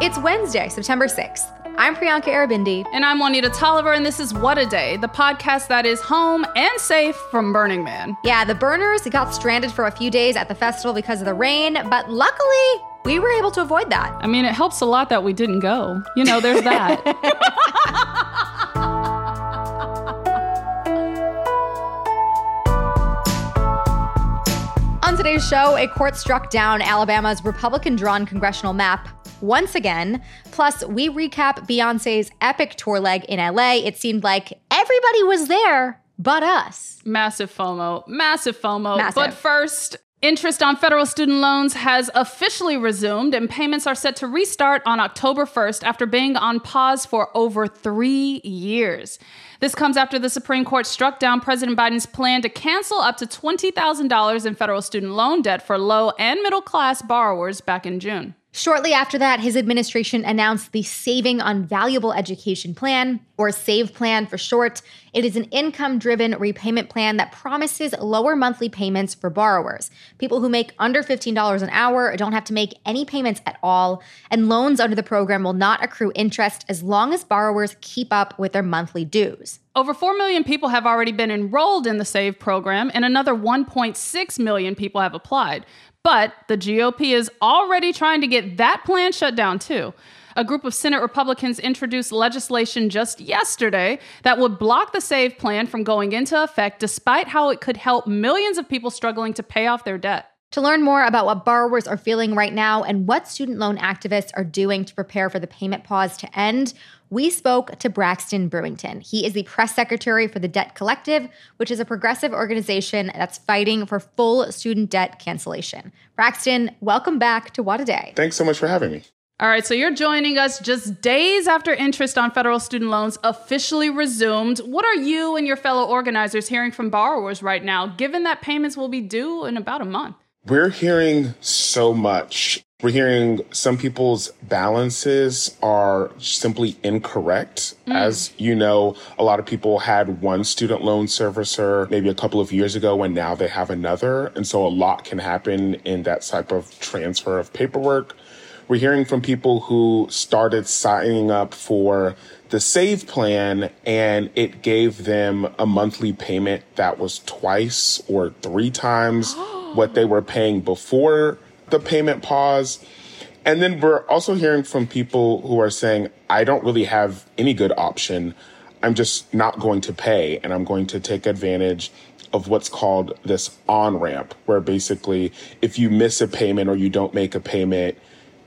It's Wednesday, September 6th. I'm Priyanka Aribindi. And I'm Juanita Tolliver, and this is What a Day, the podcast that is home and safe from Burning Man. Yeah, the burners got stranded for a few days at the festival because of the rain, but luckily, we were able to avoid that. I mean, it helps a lot that we didn't go. You know, there's that. On today's show, a court struck down Alabama's Republican drawn congressional map once again. Plus, we recap Beyonce's epic tour leg in LA. It seemed like everybody was there but us. Massive FOMO. Massive FOMO. Massive. But first, Interest on federal student loans has officially resumed, and payments are set to restart on October 1st after being on pause for over three years. This comes after the Supreme Court struck down President Biden's plan to cancel up to $20,000 in federal student loan debt for low and middle class borrowers back in June. Shortly after that, his administration announced the Saving on Valuable Education Plan, or SAVE plan for short. It is an income driven repayment plan that promises lower monthly payments for borrowers. People who make under $15 an hour don't have to make any payments at all, and loans under the program will not accrue interest as long as borrowers keep up with their monthly dues. Over 4 million people have already been enrolled in the SAVE program, and another 1.6 million people have applied. But the GOP is already trying to get that plan shut down, too. A group of Senate Republicans introduced legislation just yesterday that would block the SAVE plan from going into effect, despite how it could help millions of people struggling to pay off their debt. To learn more about what borrowers are feeling right now and what student loan activists are doing to prepare for the payment pause to end, we spoke to Braxton Brewington. He is the press secretary for the Debt Collective, which is a progressive organization that's fighting for full student debt cancellation. Braxton, welcome back to What a Day. Thanks so much for having me. All right, so you're joining us just days after interest on federal student loans officially resumed. What are you and your fellow organizers hearing from borrowers right now, given that payments will be due in about a month? We're hearing so much. We're hearing some people's balances are simply incorrect. Mm. As you know, a lot of people had one student loan servicer maybe a couple of years ago and now they have another. And so a lot can happen in that type of transfer of paperwork. We're hearing from people who started signing up for the save plan and it gave them a monthly payment that was twice or three times what they were paying before the payment pause. And then we're also hearing from people who are saying, I don't really have any good option. I'm just not going to pay and I'm going to take advantage of what's called this on ramp, where basically if you miss a payment or you don't make a payment,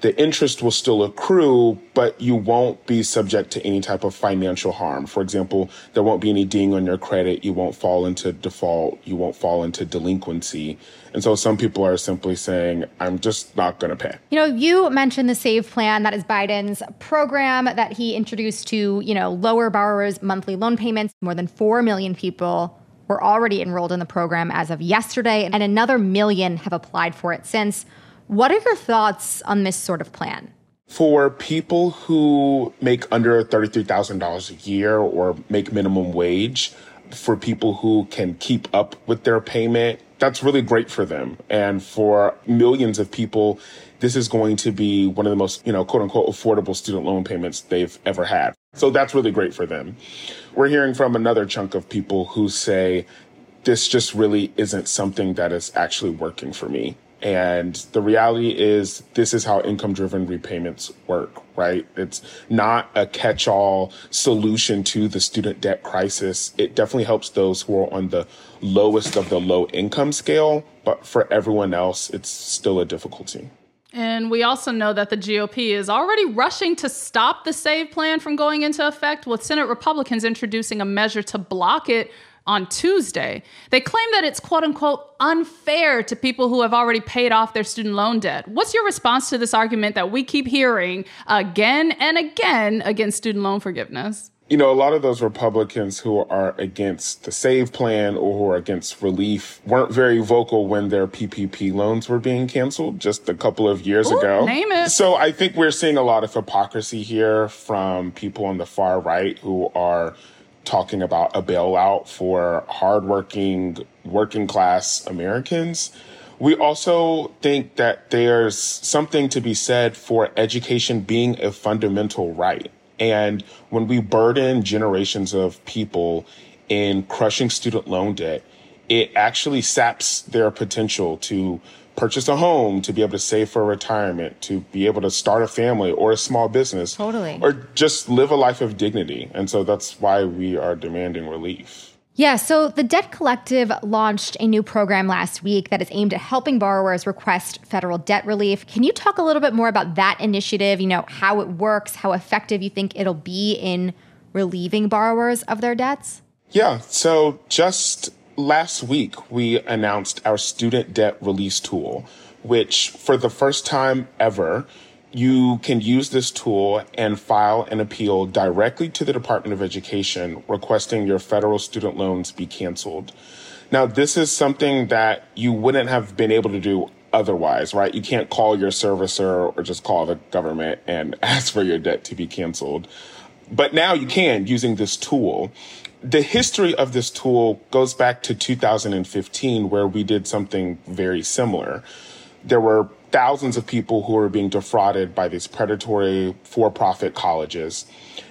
the interest will still accrue, but you won't be subject to any type of financial harm. For example, there won't be any ding on your credit. You won't fall into default. You won't fall into delinquency. And so some people are simply saying, I'm just not going to pay. You know, you mentioned the SAVE plan. That is Biden's program that he introduced to, you know, lower borrowers' monthly loan payments. More than 4 million people were already enrolled in the program as of yesterday, and another million have applied for it since. What are your thoughts on this sort of plan? For people who make under $33,000 a year or make minimum wage, for people who can keep up with their payment, that's really great for them. And for millions of people, this is going to be one of the most, you know, quote unquote, affordable student loan payments they've ever had. So that's really great for them. We're hearing from another chunk of people who say, this just really isn't something that is actually working for me. And the reality is, this is how income driven repayments work, right? It's not a catch all solution to the student debt crisis. It definitely helps those who are on the lowest of the low income scale, but for everyone else, it's still a difficulty. And we also know that the GOP is already rushing to stop the SAVE plan from going into effect, with Senate Republicans introducing a measure to block it on Tuesday. They claim that it's quote unquote unfair to people who have already paid off their student loan debt. What's your response to this argument that we keep hearing again and again against student loan forgiveness? You know, a lot of those Republicans who are against the SAVE plan or who are against relief weren't very vocal when their PPP loans were being canceled just a couple of years Ooh, ago. Name it. So I think we're seeing a lot of hypocrisy here from people on the far right who are talking about a bailout for hardworking, working class Americans We also think that there's something to be said for education being a fundamental right. And when we burden generations of people in crushing student loan debt, it actually saps their potential to purchase a home, to be able to save for retirement, to be able to start a family or a small business. Totally. Or just live a life of dignity. And so that's why we are demanding relief. Yeah, so the Debt Collective launched a new program last week that is aimed at helping borrowers request federal debt relief. Can you talk a little bit more about that initiative, you know, how it works, how effective you think it'll be in relieving borrowers of their debts? Yeah, so just last week we announced our student debt release tool, which for the first time ever you can use this tool and file an appeal directly to the Department of Education requesting your federal student loans be canceled. Now, this is something that you wouldn't have been able to do otherwise, right? You can't call your servicer or just call the government and ask for your debt to be canceled. But now you can using this tool. The history of this tool goes back to 2015, where we did something very similar. There were thousands of people who were being defrauded by these predatory for profit colleges.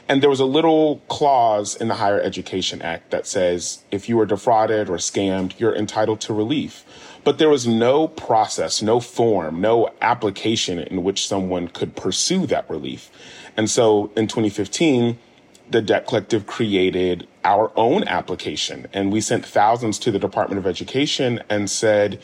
And there was a little clause in the Higher Education Act that says if you were defrauded or scammed, you're entitled to relief. But there was no process, no form, no application in which someone could pursue that relief. And so in 2015, the Debt Collective created our own application and we sent thousands to the Department of Education and said,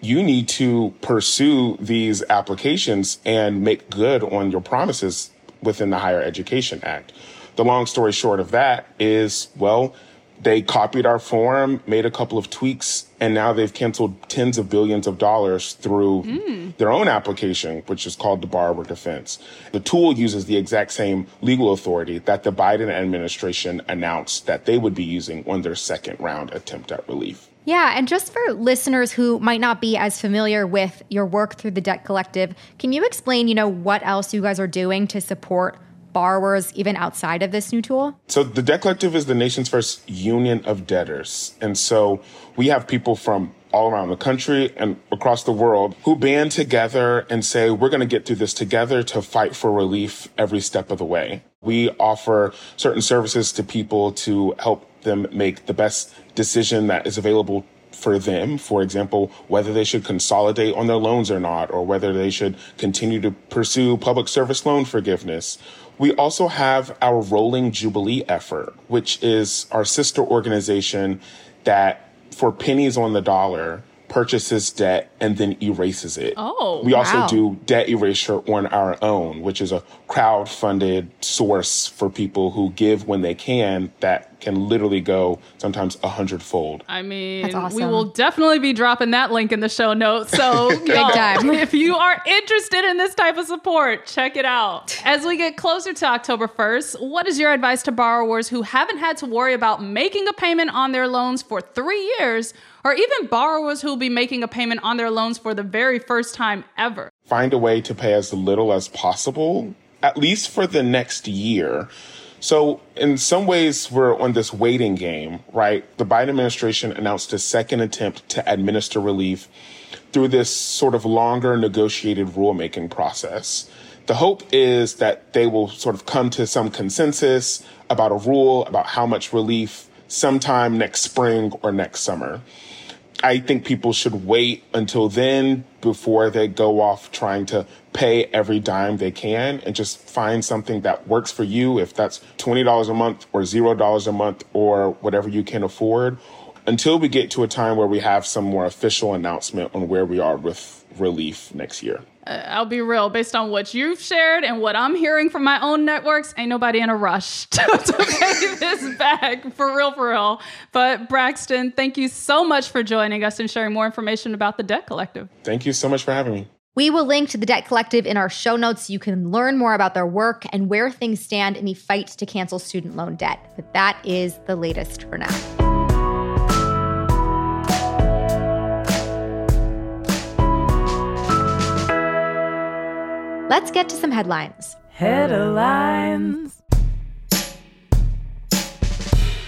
you need to pursue these applications and make good on your promises within the Higher Education Act. The long story short of that is, well, they copied our form, made a couple of tweaks, and now they've canceled tens of billions of dollars through mm. their own application, which is called the Borrower Defense. The tool uses the exact same legal authority that the Biden administration announced that they would be using on their second round attempt at relief. Yeah, and just for listeners who might not be as familiar with your work through the Debt Collective, can you explain, you know, what else you guys are doing to support borrowers even outside of this new tool? So the Debt Collective is the nation's first union of debtors. And so we have people from all around the country and across the world who band together and say, we're going to get through this together to fight for relief every step of the way. We offer certain services to people to help them make the best decision that is available for them. For example, whether they should consolidate on their loans or not, or whether they should continue to pursue public service loan forgiveness. We also have our Rolling Jubilee effort, which is our sister organization that for pennies on the dollar purchases debt and then erases it. Oh, we also wow. do debt erasure on our own, which is a crowd-funded source for people who give when they can that can literally go sometimes a hundredfold. I mean, awesome. we will definitely be dropping that link in the show notes. So, big time. if you are interested in this type of support, check it out. As we get closer to October 1st, what is your advice to borrowers who haven't had to worry about making a payment on their loans for three years? or even borrowers who will be making a payment on their loans for the very first time ever. Find a way to pay as little as possible, at least for the next year. So, in some ways, we're on this waiting game, right? The Biden administration announced a second attempt to administer relief through this sort of longer negotiated rulemaking process. The hope is that they will sort of come to some consensus about a rule about how much relief sometime next spring or next summer. I think people should wait until then before they go off trying to pay every dime they can and just find something that works for you. If that's $20 a month or $0 a month or whatever you can afford until we get to a time where we have some more official announcement on where we are with relief next year. Uh, I'll be real, based on what you've shared and what I'm hearing from my own networks, ain't nobody in a rush to, to pay this back for real, for real. But Braxton, thank you so much for joining us and sharing more information about the Debt Collective. Thank you so much for having me. We will link to the Debt Collective in our show notes so you can learn more about their work and where things stand in the fight to cancel student loan debt. But that is the latest for now. Let's get to some headlines. Headlines.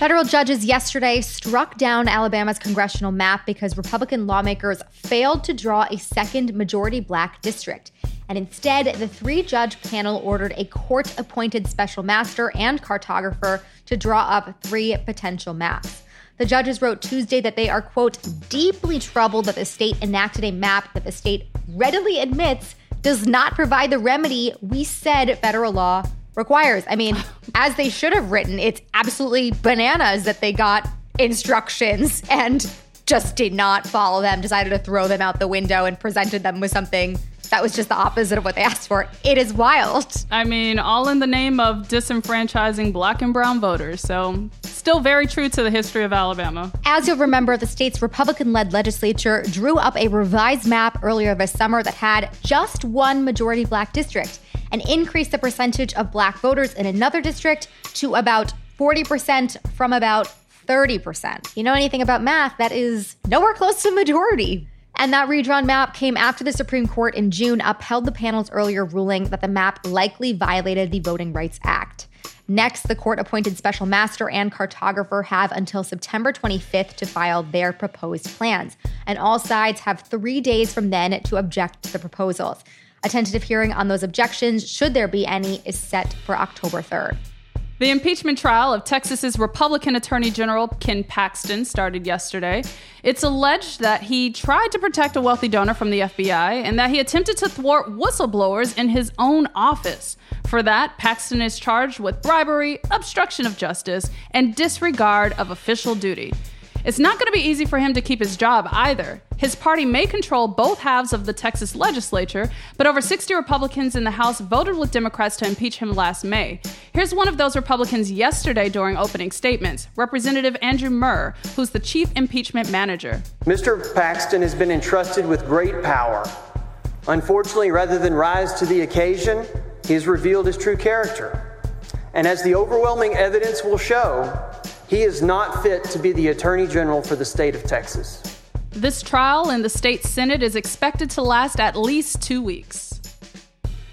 Federal judges yesterday struck down Alabama's congressional map because Republican lawmakers failed to draw a second majority black district. And instead, the three judge panel ordered a court appointed special master and cartographer to draw up three potential maps. The judges wrote Tuesday that they are, quote, deeply troubled that the state enacted a map that the state readily admits does not provide the remedy we said federal law requires. I mean, as they should have written, it's absolutely bananas that they got instructions and just did not follow them, decided to throw them out the window and presented them with something that was just the opposite of what they asked for. It is wild. I mean, all in the name of disenfranchising black and brown voters. So, still very true to the history of Alabama. As you'll remember, the state's Republican led legislature drew up a revised map earlier this summer that had just one majority black district and increased the percentage of black voters in another district to about 40% from about 30%. You know anything about math, that is nowhere close to majority. And that redrawn map came after the Supreme Court in June upheld the panel's earlier ruling that the map likely violated the Voting Rights Act. Next, the court appointed special master and cartographer have until September 25th to file their proposed plans. And all sides have three days from then to object to the proposals. A tentative hearing on those objections, should there be any, is set for October 3rd. The impeachment trial of Texas's Republican Attorney General Ken Paxton started yesterday. It's alleged that he tried to protect a wealthy donor from the FBI and that he attempted to thwart whistleblowers in his own office. For that, Paxton is charged with bribery, obstruction of justice, and disregard of official duty. It's not going to be easy for him to keep his job either. His party may control both halves of the Texas legislature, but over 60 Republicans in the House voted with Democrats to impeach him last May. Here's one of those Republicans yesterday during opening statements Representative Andrew Murr, who's the chief impeachment manager. Mr. Paxton has been entrusted with great power. Unfortunately, rather than rise to the occasion, he has revealed his true character. And as the overwhelming evidence will show, he is not fit to be the Attorney General for the state of Texas. This trial in the state Senate is expected to last at least two weeks.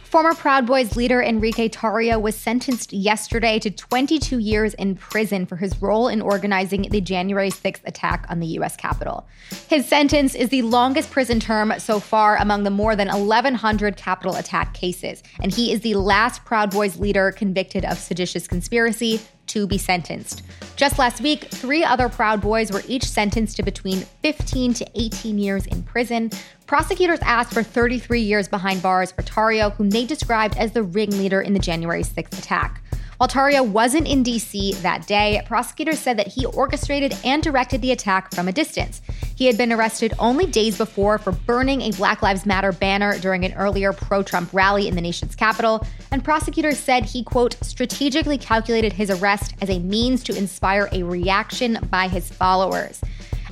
Former Proud Boys leader Enrique Tarrio was sentenced yesterday to 22 years in prison for his role in organizing the January 6th attack on the U.S. Capitol. His sentence is the longest prison term so far among the more than 1,100 Capitol attack cases, and he is the last Proud Boys leader convicted of seditious conspiracy to be sentenced. Just last week, three other Proud Boys were each sentenced to between 15 to 18 years in prison. Prosecutors asked for 33 years behind bars for Tarrio, whom they described as the ringleader in the January 6th attack. Tarrio wasn't in D.C. that day, prosecutors said that he orchestrated and directed the attack from a distance. He had been arrested only days before for burning a Black Lives Matter banner during an earlier pro Trump rally in the nation's capital, and prosecutors said he, quote, strategically calculated his arrest as a means to inspire a reaction by his followers.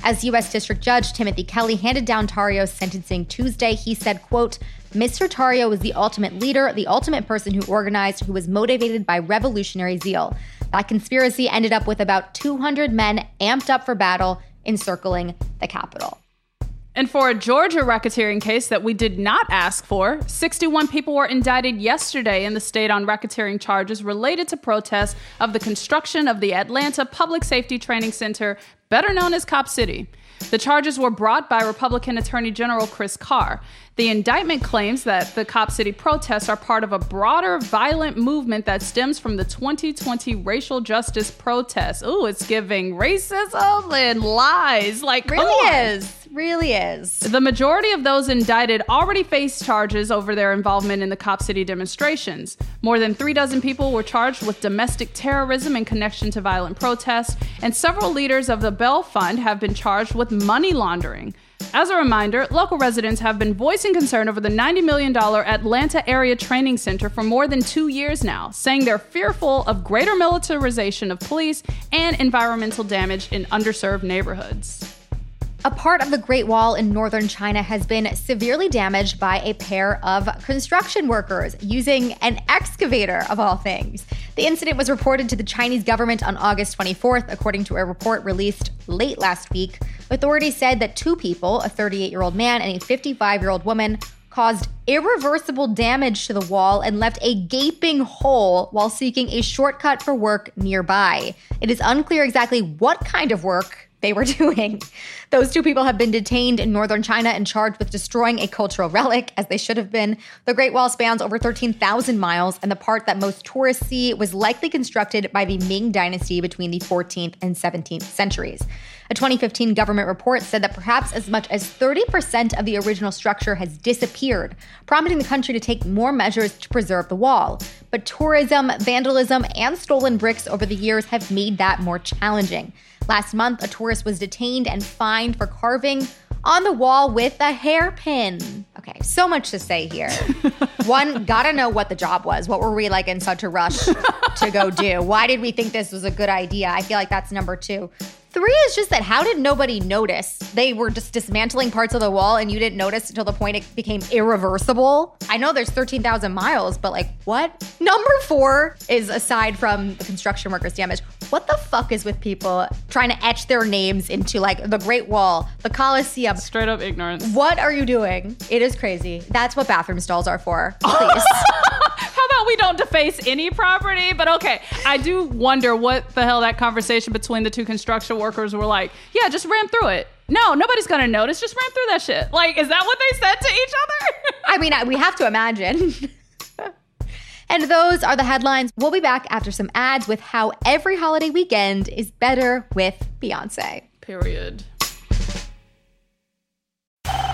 As U.S. District Judge Timothy Kelly handed down Tarrio's sentencing Tuesday, he said, quote, Mr. Tario was the ultimate leader, the ultimate person who organized, who was motivated by revolutionary zeal. That conspiracy ended up with about 200 men amped up for battle encircling the Capitol. And for a Georgia racketeering case that we did not ask for, 61 people were indicted yesterday in the state on racketeering charges related to protests of the construction of the Atlanta Public Safety Training Center, better known as Cop City. The charges were brought by Republican Attorney General Chris Carr. The indictment claims that the Cop City protests are part of a broader violent movement that stems from the 2020 racial justice protests. Ooh, it's giving racism and lies. Like, really is. Really is. The majority of those indicted already face charges over their involvement in the Cop City demonstrations. More than three dozen people were charged with domestic terrorism in connection to violent protests, and several leaders of the bail fund have been charged with money laundering. As a reminder, local residents have been voicing concern over the $90 million Atlanta Area Training Center for more than two years now, saying they're fearful of greater militarization of police and environmental damage in underserved neighborhoods. A part of the Great Wall in northern China has been severely damaged by a pair of construction workers using an excavator, of all things. The incident was reported to the Chinese government on August 24th, according to a report released late last week. Authorities said that two people, a 38 year old man and a 55 year old woman, caused irreversible damage to the wall and left a gaping hole while seeking a shortcut for work nearby. It is unclear exactly what kind of work they were doing. Those two people have been detained in northern China and charged with destroying a cultural relic, as they should have been. The Great Wall spans over 13,000 miles, and the part that most tourists see was likely constructed by the Ming Dynasty between the 14th and 17th centuries. A 2015 government report said that perhaps as much as 30% of the original structure has disappeared, prompting the country to take more measures to preserve the wall. But tourism, vandalism, and stolen bricks over the years have made that more challenging. Last month, a tourist was detained and fined for carving on the wall with a hairpin. Okay, so much to say here. One, gotta know what the job was. What were we like in such a rush to go do? Why did we think this was a good idea? I feel like that's number two. Three is just that how did nobody notice? They were just dismantling parts of the wall and you didn't notice until the point it became irreversible. I know there's 13,000 miles, but like what? Number four is aside from the construction workers' damage, what the fuck is with people trying to etch their names into like the Great Wall, the Colosseum? Straight up ignorance. What are you doing? It is crazy. That's what bathroom stalls are for. Please. How about we don't deface any property? But okay, I do wonder what the hell that conversation between the two construction workers were like. Yeah, just ram through it. No, nobody's gonna notice. Just ram through that shit. Like, is that what they said to each other? I mean, we have to imagine. and those are the headlines. We'll be back after some ads with how every holiday weekend is better with Beyonce. Period.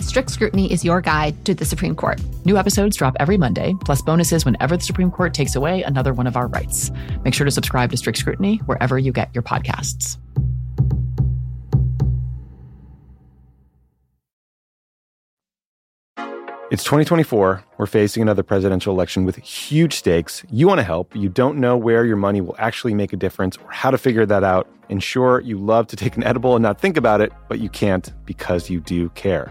Strict Scrutiny is your guide to the Supreme Court. New episodes drop every Monday, plus bonuses whenever the Supreme Court takes away another one of our rights. Make sure to subscribe to Strict Scrutiny wherever you get your podcasts. It's 2024. We're facing another presidential election with huge stakes. You want to help. You don't know where your money will actually make a difference or how to figure that out. And sure, you love to take an edible and not think about it, but you can't because you do care.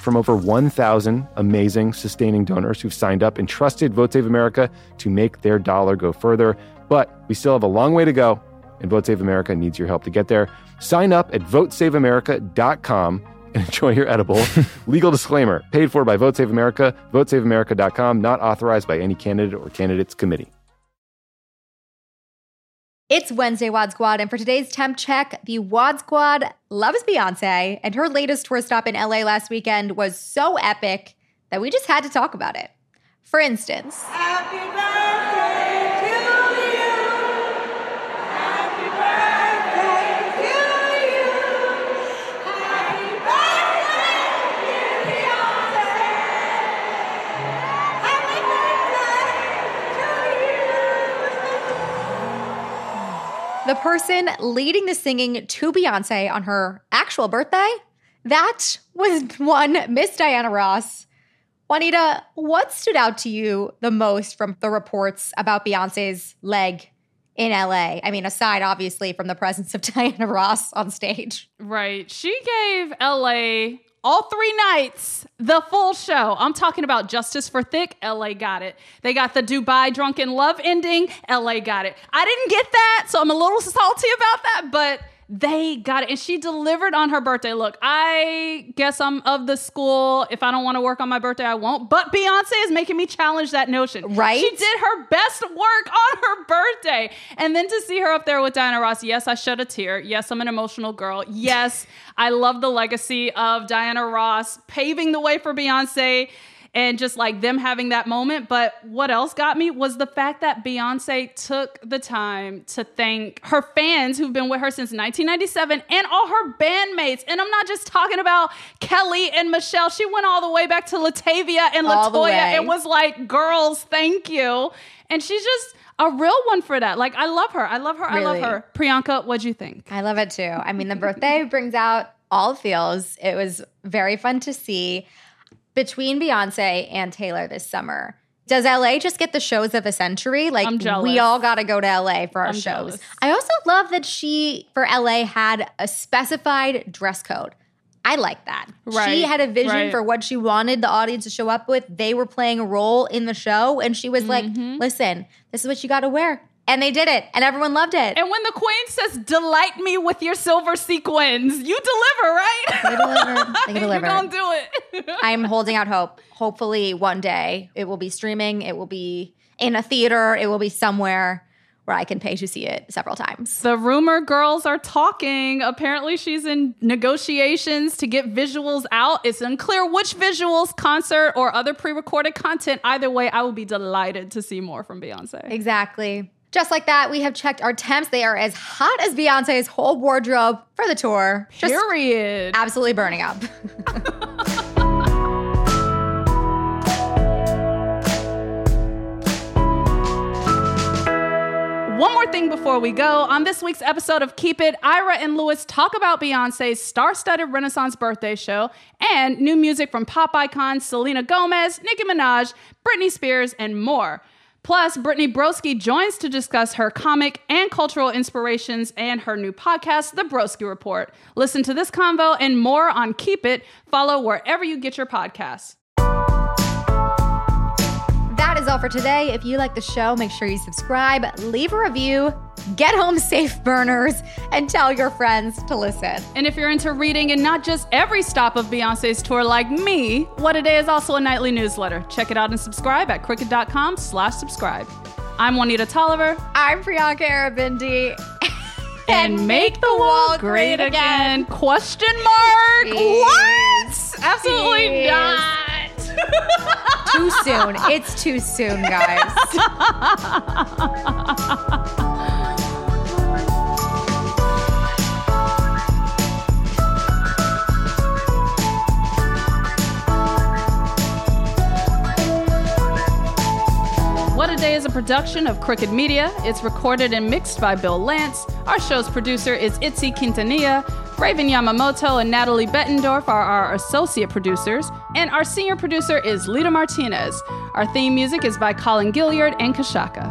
From over 1,000 amazing sustaining donors who've signed up and trusted Vote Save America to make their dollar go further. But we still have a long way to go, and Vote Save America needs your help to get there. Sign up at votesaveamerica.com and enjoy your edible. Legal disclaimer paid for by Vote Save America, votesaveamerica.com, not authorized by any candidate or candidates committee. It's Wednesday, Wad Squad, and for today's temp check, the Wad Squad loves Beyonce, and her latest tour stop in LA last weekend was so epic that we just had to talk about it. For instance, person leading the singing to Beyonce on her actual birthday, that was one Miss Diana Ross. Juanita, what stood out to you the most from the reports about Beyonce's leg in LA? I mean, aside obviously from the presence of Diana Ross on stage. Right. She gave LA all three nights, the full show. I'm talking about Justice for Thick, LA got it. They got the Dubai Drunk in Love ending, LA got it. I didn't get that, so I'm a little salty about that, but they got it. And she delivered on her birthday. Look, I guess I'm of the school. If I don't want to work on my birthday, I won't. But Beyonce is making me challenge that notion. Right? She did her best work on her birthday. And then to see her up there with Diana Ross, yes, I shed a tear. Yes, I'm an emotional girl. Yes, I love the legacy of Diana Ross paving the way for Beyonce and just like them having that moment. But what else got me was the fact that Beyonce took the time to thank her fans who've been with her since 1997 and all her bandmates. And I'm not just talking about Kelly and Michelle. She went all the way back to Latavia and All LeToya and was like, girls, thank you. And she's just a real one for that. Like, I love her. I love her. I love her. Priyanka, what'd you think? I love it too. I mean, the birthday brings out all feels. It was very fun to see between Beyonce and Taylor this summer. Does LA just get the shows of a century? Like we all got to go to LA for our I'm shows. jealous. I also love that she for LA had a specified dress code. I like that. She had a vision right. for what she wanted the audience to show up with. They were playing a role in the show and she was like, Mm-hmm. "Listen, this is what you got to wear." And they did it, and everyone loved it. And when the queen says, delight me with your silver sequins, you deliver, right? They delivered. They You're delivered. gonna do it. I'm holding out hope. Hopefully, one day it will be streaming. It will be in a theater. It will be somewhere where I can pay to see it several times. The rumor girls are talking. Apparently, she's in negotiations to get visuals out. It's unclear which visuals, concert, or other pre recorded content. Either way, I will be delighted to see more from Beyonce. Exactly. Just like that, we have checked our temps. They are as hot as Beyonce's whole wardrobe for the tour. Just Period. absolutely burning up. One more thing before we go. On this week's episode of Keep It, Ira and Louis talk about Beyonce's star studded Renaissance birthday show and new music from pop icons Selena Gomez, Nicki Minaj, Britney Spears, and more. Plus, Brittany Broski joins to discuss her comic and cultural inspirations and her new podcast, The Broski Report. Listen to this convo and more on Keep It. Follow wherever you get your podcasts. That is all for today. If you like the show, make sure you subscribe, leave a review, get home safe, burners, and tell your friends to listen. And if you're into reading and not just every stop of Beyonce's tour like me, What a Day is also a nightly newsletter. Check it out and subscribe at crooked.com slash subscribe. I'm Juanita Tolliver. I'm Priyanka Aribindi. And make the wall great again. Question mark? Peace. What? Absolutely not. Too soon. It's too soon, guys. What a Day is a production of Crooked Media. It's recorded and mixed by Bill Lancz. Our show's producer is Itzel Quintanilla. Raven Yamamoto and Natalie Bettendorf are our associate producers. And our senior producer is Lita Martinez. Our theme music is by Colin Gilliard and Kashaka.